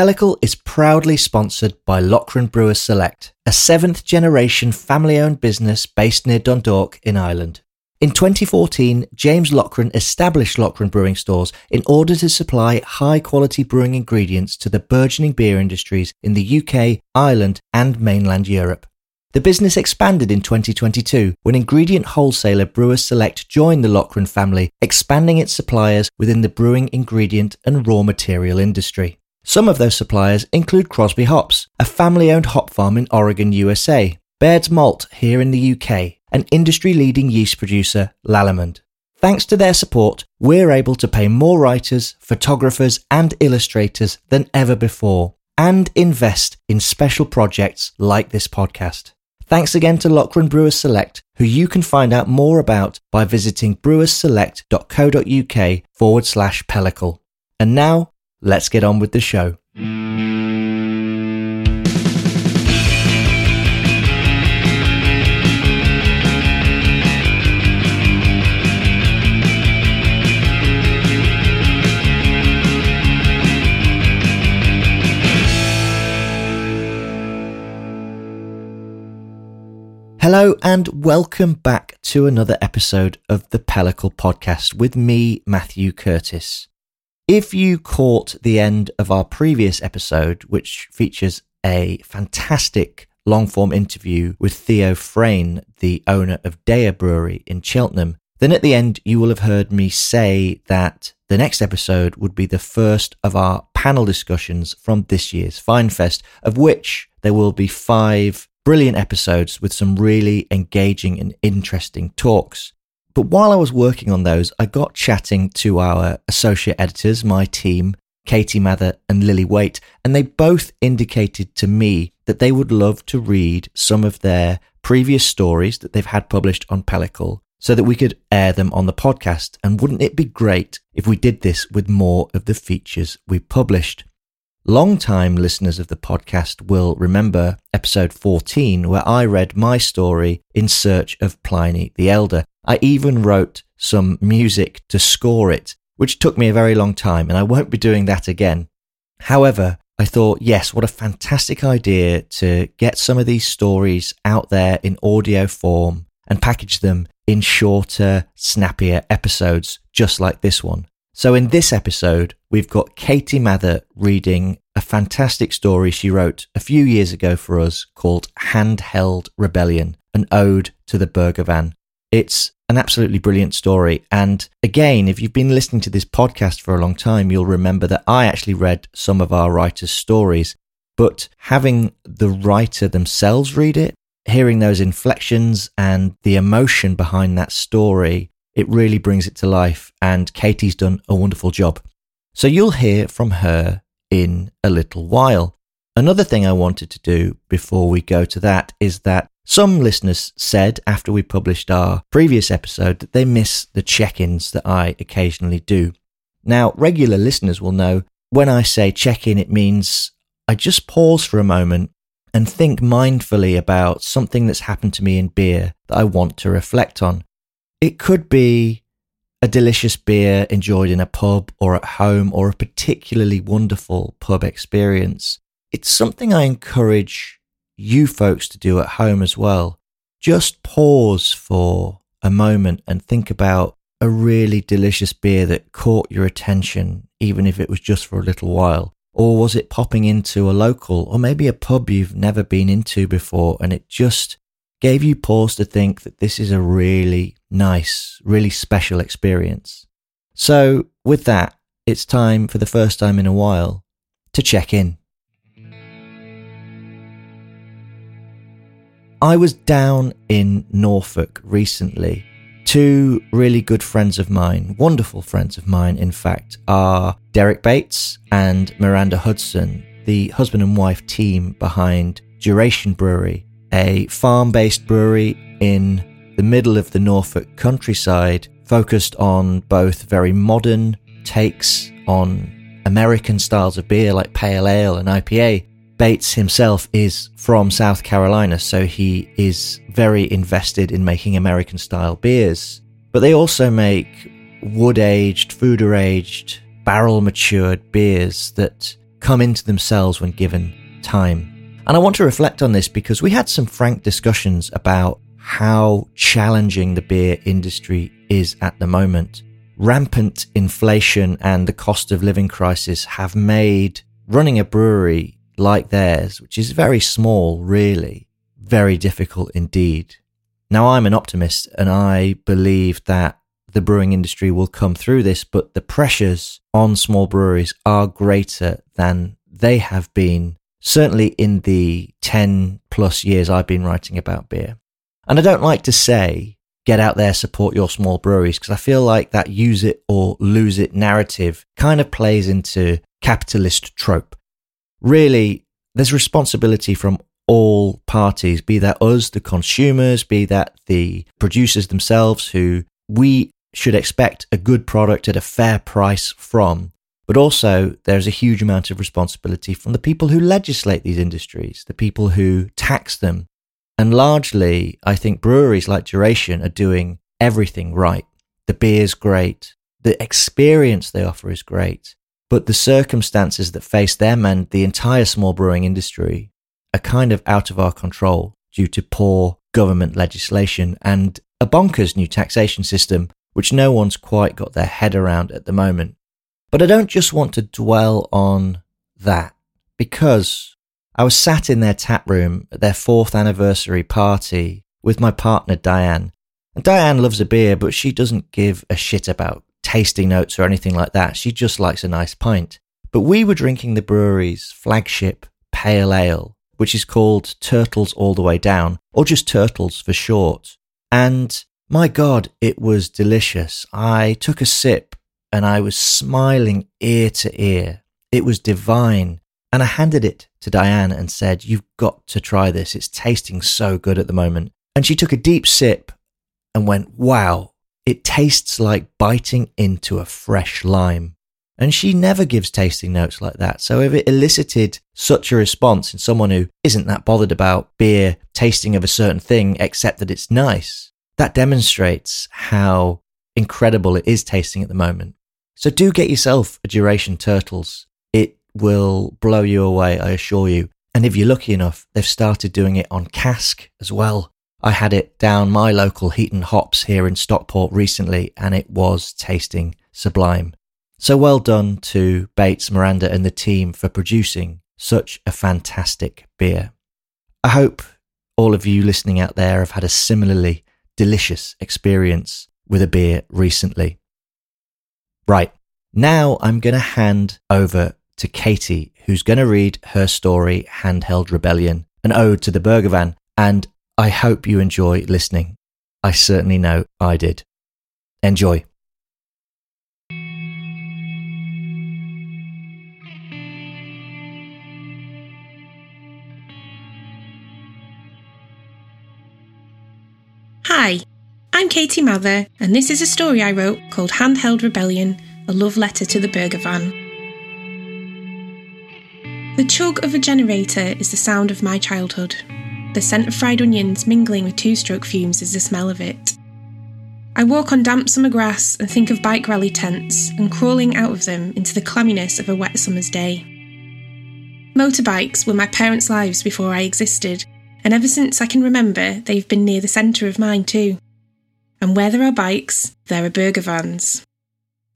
Pellicle is proudly sponsored by Loughran Brewers Select, a seventh generation family owned business based near Dundalk in Ireland. In 2014, James Loughran established Loughran Brewing Stores in order to supply high quality brewing ingredients to the burgeoning beer industries in the UK, Ireland, and mainland Europe. The business expanded in 2022 when ingredient wholesaler Brewers Select joined the Loughran family, expanding its suppliers within the brewing ingredient and raw material industry. Some of those suppliers include Crosby Hops, a family owned hop farm in Oregon, USA, Baird's Malt here in the UK, and industry leading yeast producer Lallemand. Thanks to their support, we're able to pay more writers, photographers, and illustrators than ever before, and invest in special projects like this podcast. Thanks again to Loughran Brewers Select, who you can find out more about by visiting brewersselect.co.uk forward slash pellicle. And now, let's get on with the show. Hello and welcome back to another episode of the Pellicle podcast with me, Matthew Curtis. If you caught the end of our previous episode, which features a fantastic long form interview with Theo Freyne, the owner of Deya Brewery in Cheltenham, then at the end you will have heard me say that the next episode would be the first of our panel discussions from this year's Finefest, of which there will be five brilliant episodes with some really engaging and interesting talks. But while I was working on those, I got chatting to our associate editors, my team, Katie Mather and Lily Waite, and they both indicated to me that they would love to read some of their previous stories that they've had published on Pellicle so that we could air them on the podcast. And wouldn't it be great if we did this with more of the features we published? Long-time listeners of the podcast will remember episode 14, where I read my story in search of Pliny the Elder. I even wrote some music to score it, which took me a very long time, and I won't be doing that again. However, I thought, yes, what a fantastic idea to get some of these stories out there in audio form and package them in shorter, snappier episodes, just like this one. So, in this episode, we've got Katie Mather reading a fantastic story she wrote a few years ago for us called Handheld Rebellion, an ode to the Burger van. It's an absolutely brilliant story. And again, if you've been listening to this podcast for a long time, you'll remember that I actually read some of our writers' stories. But having the writer themselves read it, hearing those inflections and the emotion behind that story it really brings it to life, and Katie's done a wonderful job. So you'll hear from her in a little while. Another thing I wanted to do before we go to that is that some listeners said after we published our previous episode that they miss the check ins that I occasionally do. Now, regular listeners will know when I say check in, it means I just pause for a moment and think mindfully about something that's happened to me in beer that I want to reflect on. It could be a delicious beer enjoyed in a pub or at home or a particularly wonderful pub experience. It's something I encourage you folks to do at home as well. Just pause for a moment and think about a really delicious beer that caught your attention, even if it was just for a little while. Or was it popping into a local or maybe a pub you've never been into before and it just gave you pause to think that this is a really nice, really special experience. So, with that, it's time for the first time in a while to check in. I was down in Norfolk recently. Two really good friends of mine, wonderful friends of mine, in fact, are Derek Bates and Miranda Hudson, the husband and wife team behind Duration Brewery, a farm based brewery in the middle of the Norfolk countryside, focused on both very modern takes on American styles of beer like pale ale and IPA. Bates himself is from South Carolina, so he is very invested in making American style beers. But they also make wood aged, foeder aged, barrel matured beers that come into themselves when given time. And I want to reflect on this because we had some frank discussions about how challenging the beer industry is at the moment. Rampant inflation and the cost of living crisis have made running a brewery like theirs, which is very small, really, very difficult indeed. Now, I'm an optimist and I believe that the brewing industry will come through this, but the pressures on small breweries are greater than they have been, certainly in the 10 plus years I've been writing about beer. And I don't like to say, get out there, support your small breweries, because I feel like that use it or lose it narrative kind of plays into capitalist trope. Really, there's responsibility from all parties, be that us, the consumers, be that the producers themselves, who we should expect a good product at a fair price from. But also, there's a huge amount of responsibility from the people who legislate these industries, the people who tax them. And largely, I think breweries like Duration are doing everything right. The beer's great, the experience they offer is great, but the circumstances that face them and the entire small brewing industry are kind of out of our control due to poor government legislation and a bonkers new taxation system which no one's quite got their head around at the moment. But I don't just want to dwell on that because I was sat in their tap room at their fourth anniversary party with my partner Diane. And Diane loves a beer, but she doesn't give a shit about tasting notes or anything like that. She just likes a nice pint. But we were drinking the brewery's flagship pale ale, which is called Turtles All the Way Down, or just Turtles for short. And my God, it was delicious. I took a sip and I was smiling ear to ear. It was divine. And I handed it to Diane and said, You've got to try this. It's tasting so good at the moment. And she took a deep sip and went, Wow, it tastes like biting into a fresh lime. And she never gives tasting notes like that. So if it elicited such a response in someone who isn't that bothered about beer tasting of a certain thing, except that it's nice, that demonstrates how incredible it is tasting at the moment. So do get yourself a Duration Turtles. It will blow you away, I assure you. And if you're lucky enough, they've started doing it on cask as well. I had it down my local Heaton Hops here in Stockport recently, and it was tasting sublime. So well done to Bates, Miranda, and the team for producing such a fantastic beer. I hope all of you listening out there have had a similarly delicious experience with a beer recently. Right, now I'm going to hand over to Katie, who's going to read her story, Handheld Rebellion, an ode to the burger van, and I hope you enjoy listening. I certainly know I did. Enjoy. Hi, I'm Katie Mather, and this is a story I wrote called Handheld Rebellion A Love Letter to the Burger Van. The chug of a generator is the sound of my childhood. The scent of fried onions mingling with two stroke fumes is the smell of it. I walk on damp summer grass and think of bike rally tents and crawling out of them into the clamminess of a wet summer's day. Motorbikes were my parents' lives before I existed, and ever since I can remember, they've been near the centre of mine too. And where there are bikes, there are burger vans.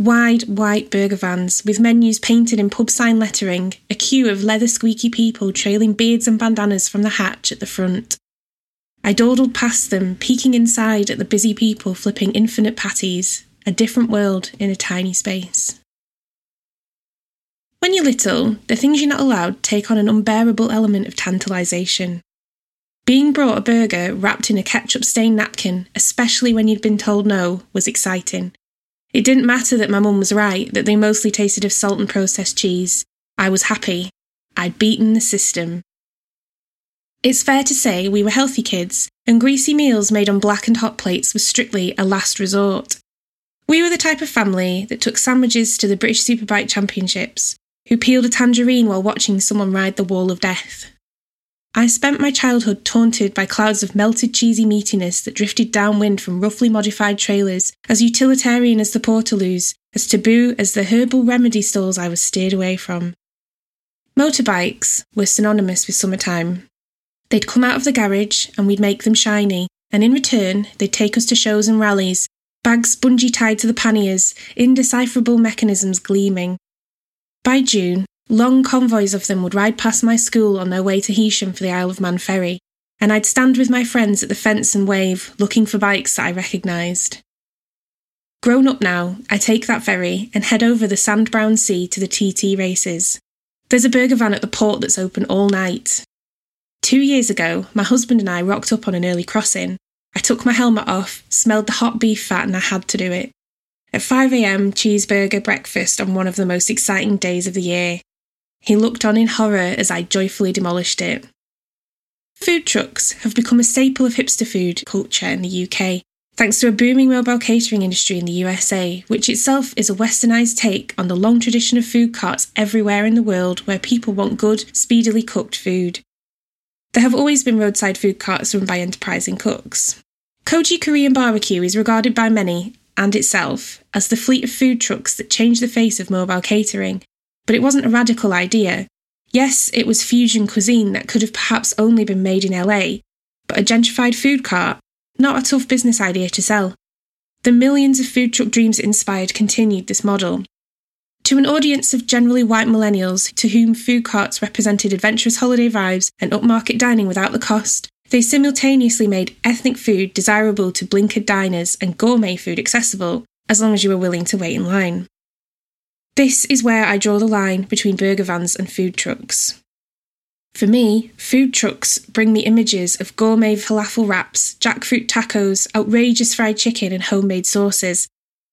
Wide, white burger vans with menus painted in pub sign lettering, a queue of leather squeaky people trailing beards and bandanas from the hatch at the front. I dawdled past them, peeking inside at the busy people flipping infinite patties, a different world in a tiny space. When you're little, the things you're not allowed take on an unbearable element of tantalisation. Being brought a burger wrapped in a ketchup stained napkin, especially when you'd been told no, was exciting. It didn't matter that my mum was right, that they mostly tasted of salt and processed cheese. I was happy. I'd beaten the system. It's fair to say we were healthy kids, and greasy meals made on blackened hot plates was strictly a last resort. We were the type of family that took sandwiches to the British Superbike Championships, who peeled a tangerine while watching someone ride the wall of death. I spent my childhood taunted by clouds of melted cheesy meatiness that drifted downwind from roughly modified trailers, as utilitarian as the Portaloos, as taboo as the herbal remedy stalls I was steered away from. Motorbikes were synonymous with summertime. They'd come out of the garage and we'd make them shiny, and in return, they'd take us to shows and rallies, bags bungee tied to the panniers, indecipherable mechanisms gleaming. By June, long convoys of them would ride past my school on their way to Heysham for the Isle of Man ferry, and I'd stand with my friends at the fence and wave, looking for bikes that I recognised. Grown up now, I take that ferry and head over the sand brown sea to the TT races. There's a burger van at the port that's open all night. Two years ago, my husband and I rocked up on an early crossing. I took my helmet off, smelled the hot beef fat, and I had to do it. At 5am, cheeseburger breakfast on one of the most exciting days of the year. He looked on in horror as I joyfully demolished it. Food trucks have become a staple of hipster food culture in the UK, thanks to a booming mobile catering industry in the USA, which itself is a westernised take on the long tradition of food carts everywhere in the world where people want good, speedily cooked food. There have always been roadside food carts run by enterprising cooks. Kogi Korean Barbecue is regarded by many, and itself, as the fleet of food trucks that changed the face of mobile catering, but it wasn't a radical idea. Yes, it was fusion cuisine that could have perhaps only been made in LA, but a gentrified food cart, not a tough business idea to sell. The millions of food truck dreams inspired continued this model. To an audience of generally white millennials to whom food carts represented adventurous holiday vibes and upmarket dining without the cost, they simultaneously made ethnic food desirable to blinkered diners and gourmet food accessible, as long as you were willing to wait in line. This is where I draw the line between burger vans and food trucks. For me, food trucks bring me images of gourmet falafel wraps, jackfruit tacos, outrageous fried chicken, and homemade sauces.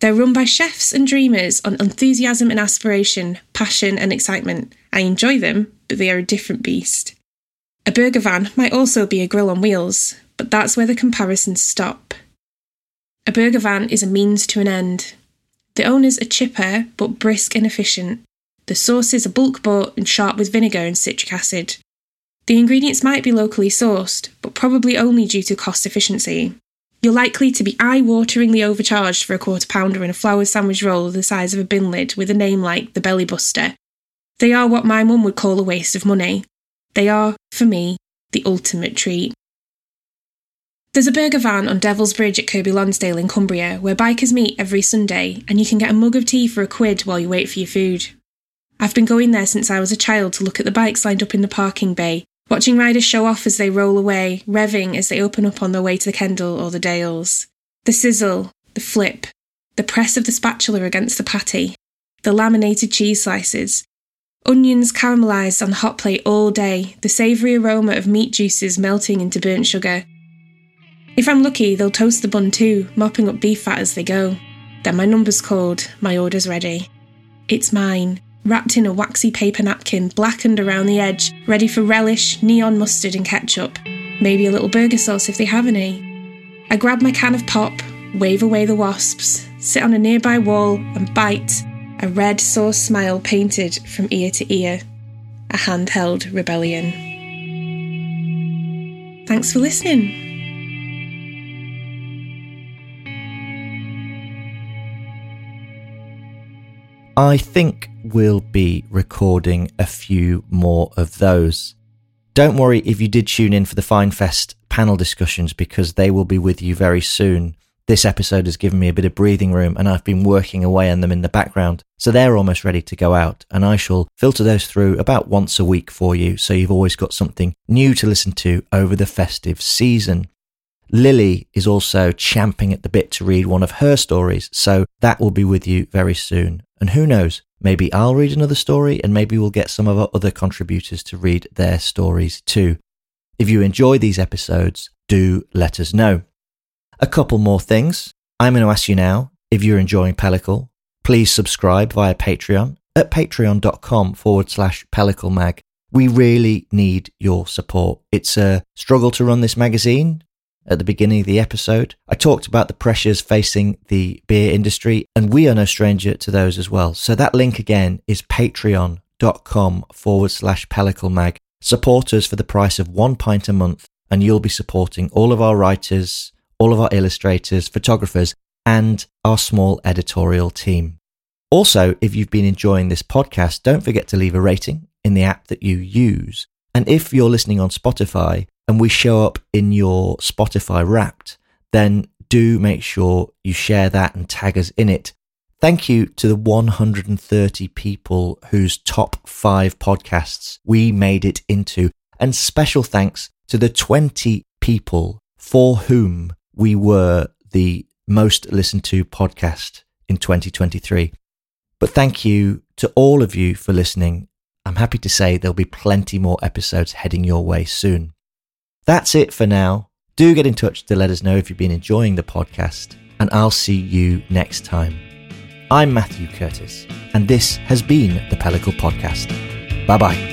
They're run by chefs and dreamers on enthusiasm and aspiration, passion and excitement. I enjoy them, but they are a different beast. A burger van might also be a grill on wheels, but that's where the comparisons stop. A burger van is a means to an end. The owners are chipper but brisk and efficient. The sauces are bulk bought and sharp with vinegar and citric acid. The ingredients might be locally sourced, but probably only due to cost efficiency. You're likely to be eye wateringly overcharged for a quarter pounder and a flour sandwich roll the size of a bin lid with a name like the Belly Buster. They are what my mum would call a waste of money. They are, for me, the ultimate treat. There's a burger van on Devil's Bridge at Kirkby Lonsdale in Cumbria where bikers meet every Sunday and you can get a mug of tea for a quid while you wait for your food. I've been going there since I was a child to look at the bikes lined up in the parking bay, watching riders show off as they roll away, revving as they open up on their way to the Kendal or the Dales. The sizzle, the flip, the press of the spatula against the patty, the laminated cheese slices, onions caramelised on the hot plate all day, the savoury aroma of meat juices melting into burnt sugar, if I'm lucky, they'll toast the bun too, mopping up beef fat as they go. Then my number's called, my order's ready. It's mine, wrapped in a waxy paper napkin, blackened around the edge, ready for relish, neon mustard, and ketchup. Maybe a little burger sauce if they have any. I grab my can of pop, wave away the wasps, sit on a nearby wall, and bite, a red sauce smile painted from ear to ear. A handheld rebellion. Thanks for listening. I think we'll be recording a few more of those. Don't worry if you did tune in for the FineFest panel discussions because they will be with you very soon. This episode has given me a bit of breathing room and I've been working away on them in the background. So they're almost ready to go out and I shall filter those through about once a week for you so you've always got something new to listen to over the festive season. Lily is also champing at the bit to read one of her stories, so that will be with you very soon. And who knows, maybe I'll read another story and maybe we'll get some of our other contributors to read their stories too. If you enjoy these episodes, do let us know. A couple more things. I'm going to ask you now if you're enjoying Pellicle, please subscribe via Patreon at patreon.com forward slash pelliclemag. We really need your support. It's a struggle to run this magazine at the beginning of the episode. I talked about the pressures facing the beer industry, and we are no stranger to those as well. So that link again is patreon.com forward slash mag. Support us for the price of one pint a month, and you'll be supporting all of our writers, all of our illustrators, photographers, and our small editorial team. Also, if you've been enjoying this podcast, don't forget to leave a rating in the app that you use. And if you're listening on Spotify and we show up in your Spotify wrapped, then do make sure you share that and tag us in it. Thank you to the 130 people whose top five podcasts we made it into. And special thanks to the 20 people for whom we were the most listened to podcast in 2023. But thank you to all of you for listening. I'm happy to say there'll be plenty more episodes heading your way soon. That's it for now. Do get in touch to let us know if you've been enjoying the podcast, and I'll see you next time. I'm Matthew Curtis, and this has been the Pellicle Podcast. Bye bye.